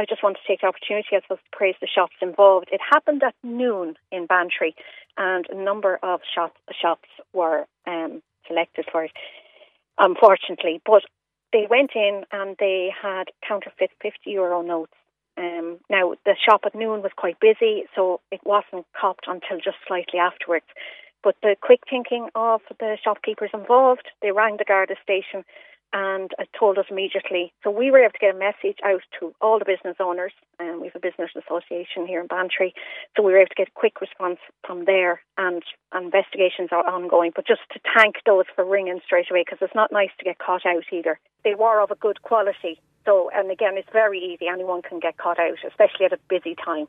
I just want to take the opportunity, I suppose, to praise the shops involved. It happened at noon in Bantry, and a number of shop, shops were um, selected for it unfortunately. But they went in and they had counterfeit 50 euro notes. Um, now, the shop at noon was quite busy, so it wasn't copped until just slightly afterwards. But the quick thinking of the shopkeepers involved, they rang the Garda station and uh, told us immediately. So we were able to get a message out to all the business owners, and um, we have a business association here in Bantry. So we were able to get a quick response from there, and investigations are ongoing. But just to thank those for ringing straight away, because it's not nice to get caught out either. They were of a good quality. So, and again, it's very easy. Anyone can get caught out, especially at a busy time.